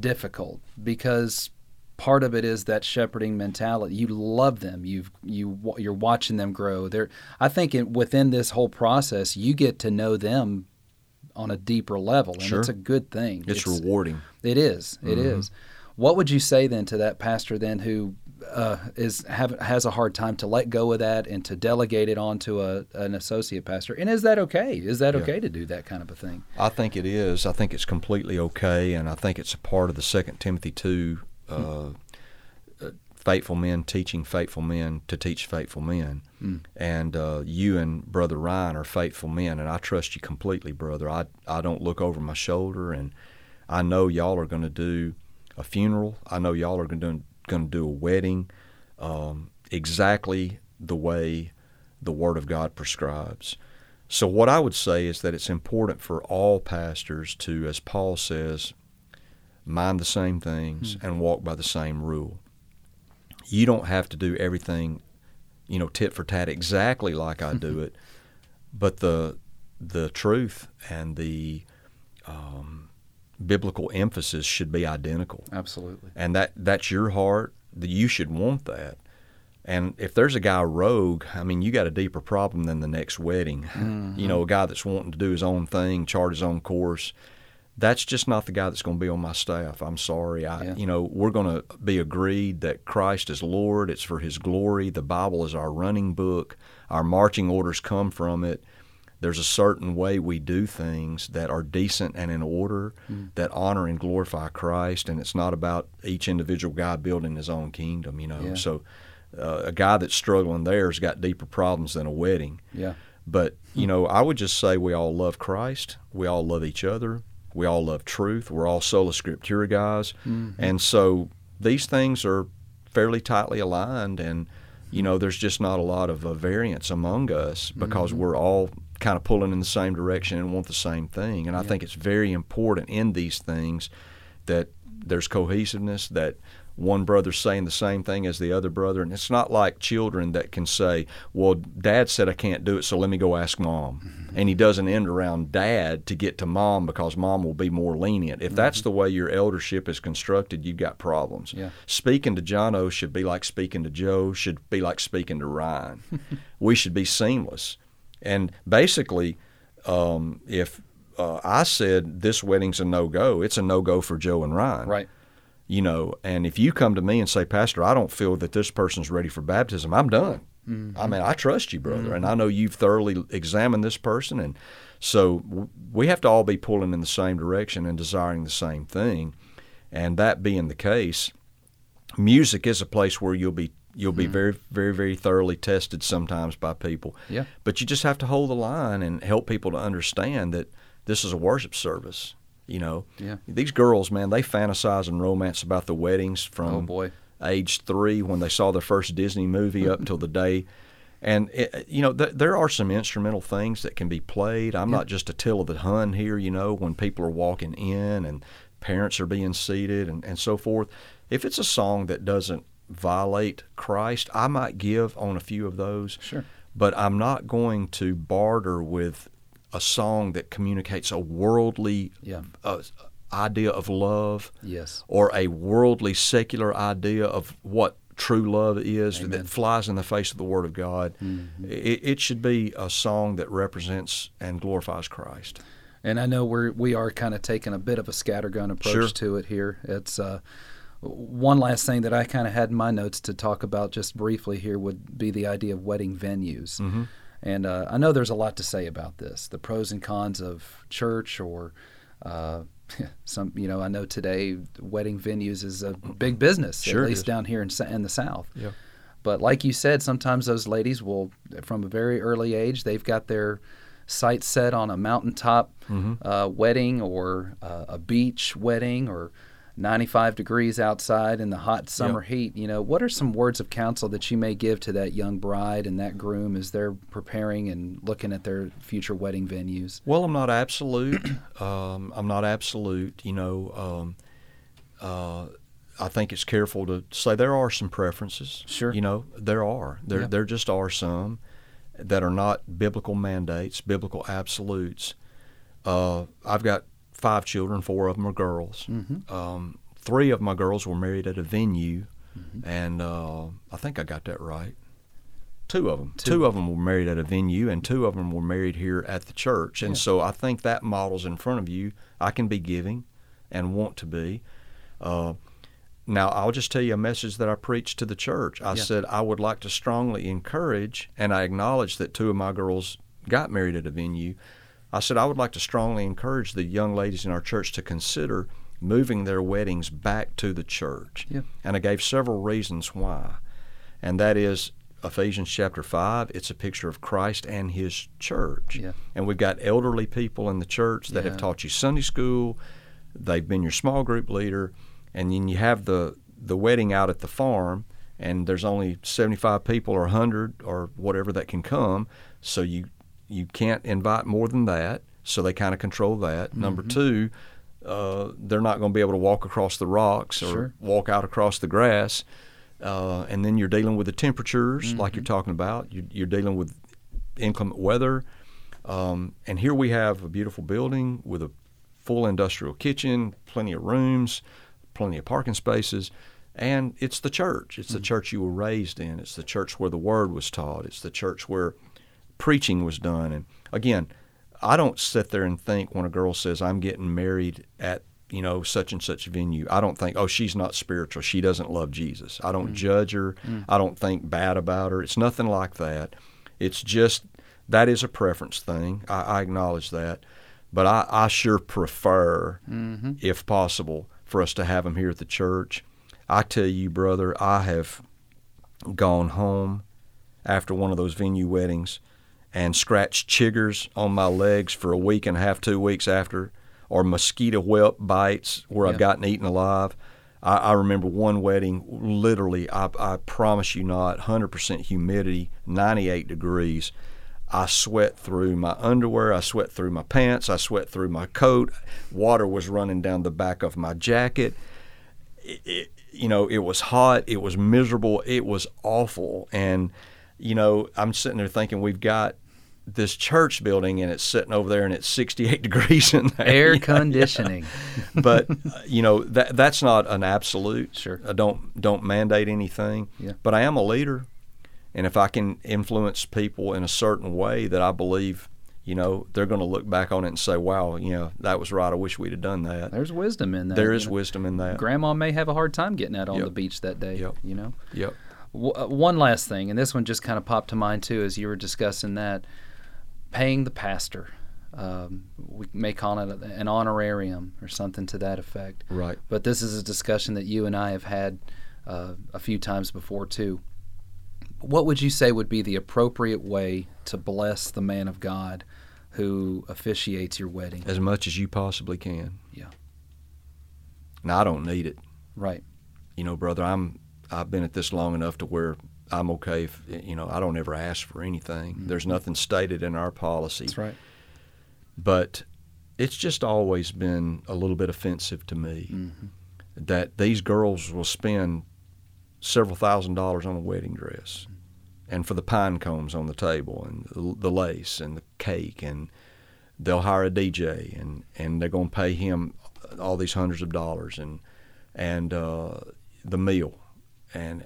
difficult because part of it is that shepherding mentality. You love them. You've you you're watching them grow. There, I think it, within this whole process, you get to know them on a deeper level, and sure. it's a good thing. It's, it's rewarding. It is. It mm-hmm. is. What would you say then to that pastor then who uh, is have, has a hard time to let go of that and to delegate it on to a, an associate pastor? And is that okay? Is that yeah. okay to do that kind of a thing? I think it is. I think it's completely okay, and I think it's a part of the Second Timothy two. Uh, mm. Faithful men teaching faithful men to teach faithful men, mm. and uh, you and brother Ryan are faithful men, and I trust you completely, brother. I I don't look over my shoulder, and I know y'all are going to do a funeral. I know y'all are going to going to do a wedding um, exactly the way the Word of God prescribes. So, what I would say is that it's important for all pastors to, as Paul says, mind the same things mm-hmm. and walk by the same rule. You don't have to do everything, you know, tit for tat exactly like I do <laughs> it, but the the truth and the um, biblical emphasis should be identical. Absolutely. And that that's your heart. That you should want that. And if there's a guy rogue, I mean, you got a deeper problem than the next wedding. Mm-hmm. You know, a guy that's wanting to do his own thing, chart his own course. That's just not the guy that's going to be on my staff. I'm sorry. I, yeah. you know, we're going to be agreed that Christ is Lord. It's for His glory. The Bible is our running book. Our marching orders come from it there's a certain way we do things that are decent and in order mm. that honor and glorify Christ and it's not about each individual guy building his own kingdom you know yeah. so uh, a guy that's struggling there has got deeper problems than a wedding yeah but you know I would just say we all love Christ we all love each other we all love truth we're all sola scriptura guys mm-hmm. and so these things are fairly tightly aligned and You know, there's just not a lot of uh, variance among us because Mm-hmm. we're all kind of pulling in the same direction and want the same thing. And I Yeah. think it's very important in these things that there's cohesiveness, that one brother's saying the same thing as the other brother. And it's not like children that can say, Well, dad said I can't do it, so let me go ask mom. Mm-hmm. And he doesn't end around dad to get to mom because mom will be more lenient. If that's the way your eldership is constructed, you've got problems. Mm-hmm. Yeah. Speaking to Jono should be like speaking to Joe, should be like speaking to Ryan. <laughs> we should be seamless. And basically, um, if uh, I said this wedding's a no go, it's a no go for Joe and Ryan. Right. You know, and if you come to me and say, Pastor, I don't feel that this person's ready for baptism, I'm done. I mean, I trust you, brother, and I know you've thoroughly examined this person, and so w- we have to all be pulling in the same direction and desiring the same thing. And that being the case, music is a place where you'll be you'll be hmm. very very very thoroughly tested sometimes by people. Yeah. But you just have to hold the line and help people to understand that this is a worship service. You know, Yeah. these girls, man, they fantasize and romance about the weddings from Oh, boy. age three when they saw their first Disney movie up till the day. And it, you know, th- there are some instrumental things that can be played. I'm not just Attila the Hun here. You know, when people are walking in and parents are being seated and, and so forth. If it's a song that doesn't violate Christ, I might give on a few of those. Sure. But I'm not going to barter with a song that communicates a worldly Yeah. uh, idea of love Yes. or a worldly secular idea of what true love is Amen. that flies in the face of the Word of God. Mm-hmm. It, it should be a song that represents and glorifies Christ. And I know we're we are kind of taking a bit of a scattergun approach Sure. to it here. It's uh, one last thing that I kind of had in my notes to talk about just briefly here would be the idea of wedding venues. Mm-hmm. And uh, I know there's a lot to say about this, the pros and cons of church or uh, <laughs> some. You know, I know today wedding venues is a big business, Sure at least down here in in the South. Yeah. But like you said, sometimes those ladies will, from a very early age, they've got their sights set on a mountaintop Mm-hmm. uh, wedding or uh, a beach wedding or 95 degrees outside in the hot summer heat. You know, what are some words of counsel that you may give to that young bride and that groom as they're preparing and looking at their future wedding venues? Well, I'm not absolute. <clears throat> um, I'm not absolute. You know, um, uh, I think it's careful to say there are some preferences. Sure. You know, there are. There Yeah. there just are some that are not biblical mandates, biblical absolutes. Uh, I've got five children. Four of them are girls. Mhm. Um, three of my girls were married at a venue, Mm-hmm. and uh, I think I got that right. Two of them. Two. Two. of them were married at a venue, and two of them were married here at the church. And Yeah. so I think that models in front of you. I can be giving, and want to be. Uh, now I'll just tell you a message that I preached to the church. I Yeah. said I would like to strongly encourage, and I acknowledge that two of my girls got married at a venue. I said I would like to strongly encourage the young ladies in our church to consider moving their weddings back to the church. Yeah. And I gave several reasons why. And that is Ephesians chapter 5, it's a picture of Christ and his church. Yeah. And we've got elderly people in the church that Yeah. have taught you Sunday school, they've been your small group leader, and then you have the the wedding out at the farm and there's only 75 people or 100 or whatever that can come, so you you can't invite more than that. So they kind of control that. Number Mm-hmm. two, uh, they're not going to be able to walk across the rocks or Sure. walk out across the grass. Uh, and then you're dealing with the temperatures, like Mm-hmm. you're talking about. You're, you're dealing with inclement weather. Um, and here we have a beautiful building with a full industrial kitchen, plenty of rooms, plenty of parking spaces. And it's the church. It's the church you were raised in. It's the church where the word was taught. It's the church where preaching was done. And again, I don't sit there and think when a girl says, I'm getting married at you know such and such venue i don't think oh she's not spiritual. She doesn't love jesus. I don't judge her. I don't think bad about her. It's nothing like that. It's just that is a preference thing. I, I acknowledge that. But I, I sure prefer Mm-hmm. if possible for us to have them here at the church. I tell you brother i have gone home after one of those venue weddings and scratched chiggers on my legs for a week and a half, two weeks after, or mosquito whelp bites where Yeah. I've gotten eaten alive. I, I remember one wedding, literally, I, I promise you not, 100% humidity, 98 degrees. I sweat through my underwear, I sweat through my pants, I sweat through my coat. Water was running down the back of my jacket. It, it, you know, it was hot, it was miserable, it was awful. And, you know, I'm sitting there thinking, we've got this church building and it's sitting over there and it's 68 <laughs> degrees in there. Air <laughs> conditioning. <laughs> but uh, you know that that's not an absolute. Sure. I don't don't mandate anything. Yeah. But I am a leader, and if I can influence people in a certain way that I believe, you know, they're going to look back on it and say, "Wow, you know, that was right. I wish we'd have done that." There's wisdom in that. There is know. wisdom in that. Grandma may have a hard time getting out on Yep. the beach that day. Yep. You know. Yep. W- uh, one last thing, and this one just kind of popped to mind too as you were discussing that paying the pastor. Um, we may call it an honorarium or something to that effect. Right. But this is a discussion that you and I have had uh, a few times before too. What would you say would be the appropriate way to bless the man of God who officiates your wedding? As much as you possibly can. Yeah. Now I don't need it. Right. You know, brother, I'm I've been at this long enough to where I'm okay if you know I don't ever ask for anything. There's nothing stated in our policy. That's right. but it's just always been a little bit offensive to me Mm-hmm. that these girls will spend several thousand dollars on a wedding dress and for the pine cones on the table and the, the lace and the cake and they'll hire a DJ and, and they're going to pay him all these hundreds of dollars and and uh, the meal and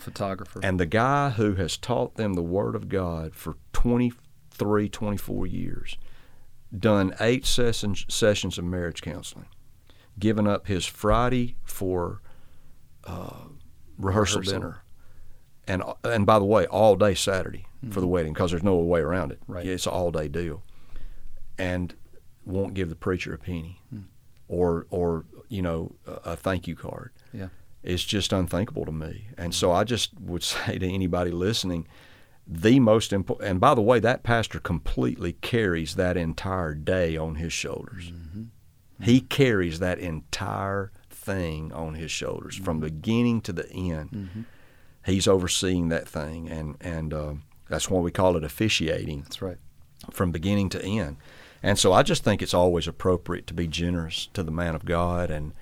Photographer. and the guy who has taught them the Word of God for 23, 24 years, done eight sessions, sessions of marriage counseling, given up his Friday for uh, rehearsal, Rehearsal. dinner, and and by the way, all day Saturday for the wedding because there's no way around it. Right. Yeah, it's an all day deal, and won't give the preacher a penny, or or you know a, a thank you card. Is just unthinkable to me. And so mm-hmm. I just would <laughs> say to anybody listening, the most important, and by the way, that pastor completely carries that entire day on his shoulders. Mm-hmm. He carries that entire thing on his shoulders from mm-hmm. beginning to the end. He's overseeing that thing, and and uh, that's why we call it officiating That's right. from beginning to end. And so I just think it's always appropriate to be generous to the man of God and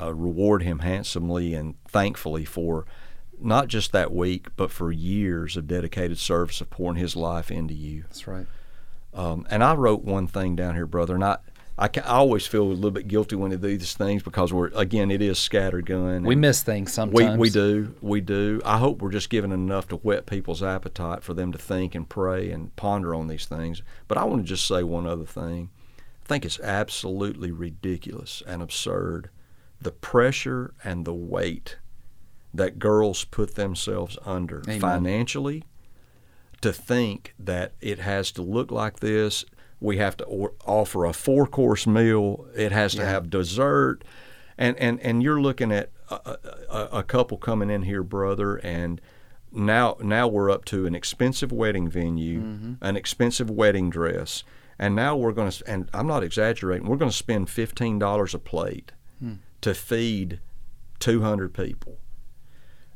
uh, reward him handsomely and thankfully for not just that week, but for years of dedicated service of pouring his life into you. That's right. Um, and I wrote one thing down here, brother, and I, I, I always feel a little bit guilty when I do these things because we're, again, it is scattered scattergun. We miss things we, sometimes. we do. We do. I hope we're just giving enough to whet people's appetite for them to think and pray and ponder on these things. But I want to just say one other thing. I think it's absolutely ridiculous and absurd the pressure and the weight that girls put themselves under Amen. financially to think that it has to look like this. We have to or- offer a four course meal. It has to Yeah. have dessert. And, and, and you're looking at a, a, a couple coming in here, brother, and now now we're up to an expensive wedding venue, Mm-hmm. an expensive wedding dress, and now we're going to and I'm not exaggerating. We're going to spend fifteen dollars a plate Hmm. To feed two hundred people.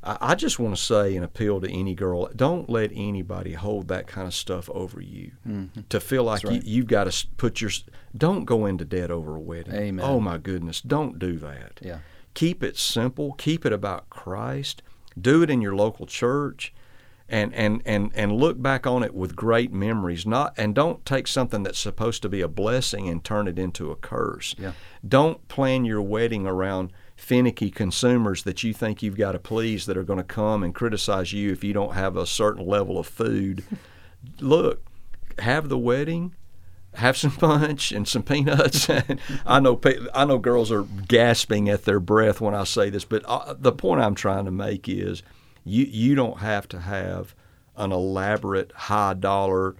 I, I just want to say and appeal to any girl: don't let anybody hold that kind of stuff over you. To feel like Mm-hmm. Right. you, you've got to put your don't go into debt over a wedding. Amen. Oh my goodness, don't do that. Yeah. Keep it simple. Keep it about Christ. Do it in your local church. And, and, and, and look back on it with great memories not and don't take something that's supposed to be a blessing and turn it into a curse Yeah. don't plan your wedding around finicky consumers that you think you've got to please that are going to come and criticize you if you don't have a certain level of food <laughs> look have the wedding have some <laughs> punch and some peanuts. <laughs> I know I know girls are gasping at their breath when I say this, but uh, the point I'm trying to make is you you don't have to have an elaborate high dollar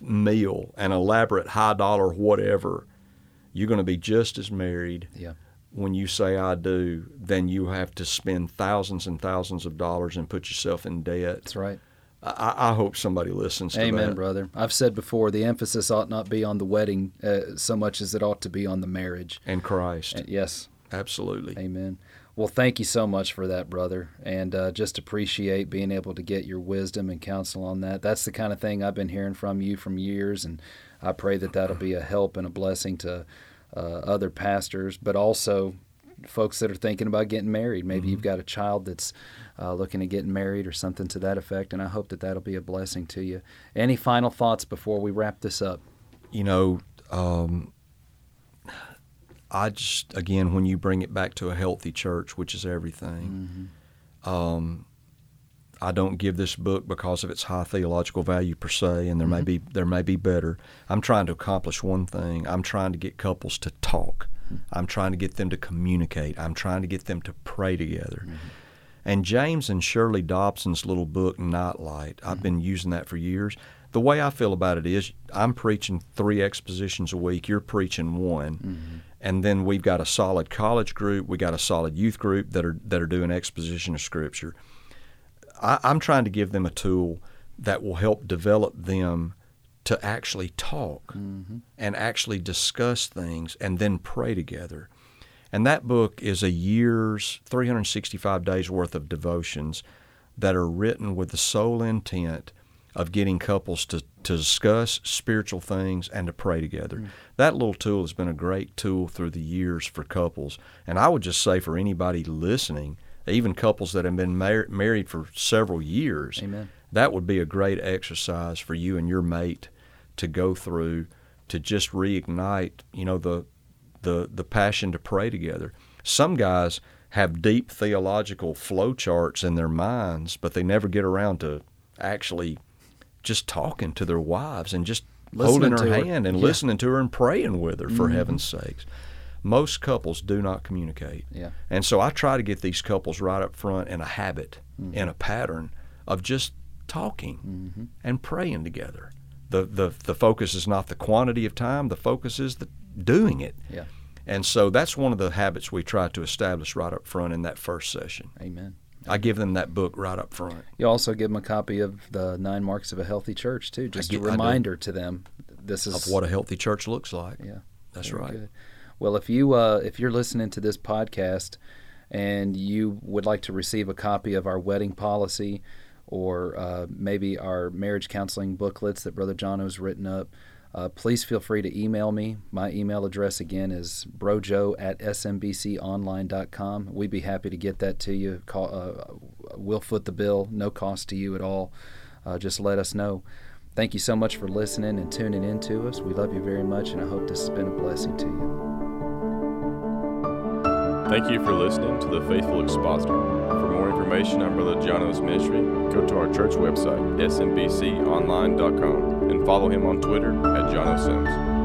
meal, an elaborate high dollar whatever. You're going to be just as married Yeah. when you say I do than you have to spend thousands and thousands of dollars and put yourself in debt. That's right. I, I hope somebody listens to Amen, that. brother. I've said before the emphasis ought not be on the wedding uh, so much as it ought to be on the marriage. And Christ. And yes, Absolutely. amen. Well, thank you so much for that, brother, and uh, just appreciate being able to get your wisdom and counsel on that. That's the kind of thing I've been hearing from you from years, and I pray that that'll be a help and a blessing to uh, other pastors, but also folks that are thinking about getting married. Maybe mm-hmm. you've got a child that's uh, looking at getting married or something to that effect, and I hope that that'll be a blessing to you. Any final thoughts before we wrap this up? You know, um, I just again, when you bring it back to a healthy church, which is everything. Mm-hmm. Um, I don't give this book because of its high theological value per se, and there mm-hmm. may be there may be better. I'm trying to accomplish one thing. I'm trying to get couples to talk. Mm-hmm. I'm trying to get them to communicate. I'm trying to get them to pray together. Mm-hmm. And James and Shirley Dobson's little book, Nightlight, I've mm-hmm. been using that for years. The way I feel about it is, I'm preaching three expositions a week. You're preaching one, mm-hmm. And then we've got a solid college group. We got a solid youth group that are that are doing exposition of Scripture. I, I'm trying to give them a tool that will help develop them to actually talk mm-hmm. and actually discuss things and then pray together. And that book is a year's 365 days worth of devotions that are written with the sole intent of getting couples to, to discuss spiritual things and to pray together. Mm. That little tool has been a great tool through the years for couples. And I would just say for anybody listening, even couples that have been mar- married for several years, Amen. that would be a great exercise for you and your mate to go through to just reignite, you know, the the the passion to pray together. Some guys have deep theological flowcharts in their minds, but they never get around to actually just talking to their wives and just listening holding her hand and yeah. listening to her and praying with her for mm-hmm. heaven's sakes. Most couples do not communicate. Yeah. And so I try to get these couples right up front in a habit, mm-hmm. in a pattern of just talking mm-hmm. and praying together. The, the the focus is not the quantity of time, the focus is the doing it. Yeah. And so that's one of the habits we try to establish right up front in that first session. Amen. I give them that book right up front. You also give them a copy of the Nine Marks of a Healthy Church too, just get, a reminder to them. This is of what a healthy church looks like. Yeah, that's right. Good. Well, if you uh, if you're listening to this podcast and you would like to receive a copy of our wedding policy or uh, maybe our marriage counseling booklets that Brother John has written up, uh, please feel free to email me. My email address again is brojo at smbconline.com. We'd be happy to get that to you. Call, uh, we'll foot the bill, no cost to you at all. Uh, just let us know. Thank you so much for listening and tuning in to us. We love you very much, and I hope this has been a blessing to you. Thank you for listening to The Faithful Expositor. For more information on Brother Jono's ministry, go to our church website, smbconline.com, and follow him on Twitter at Jono Sims.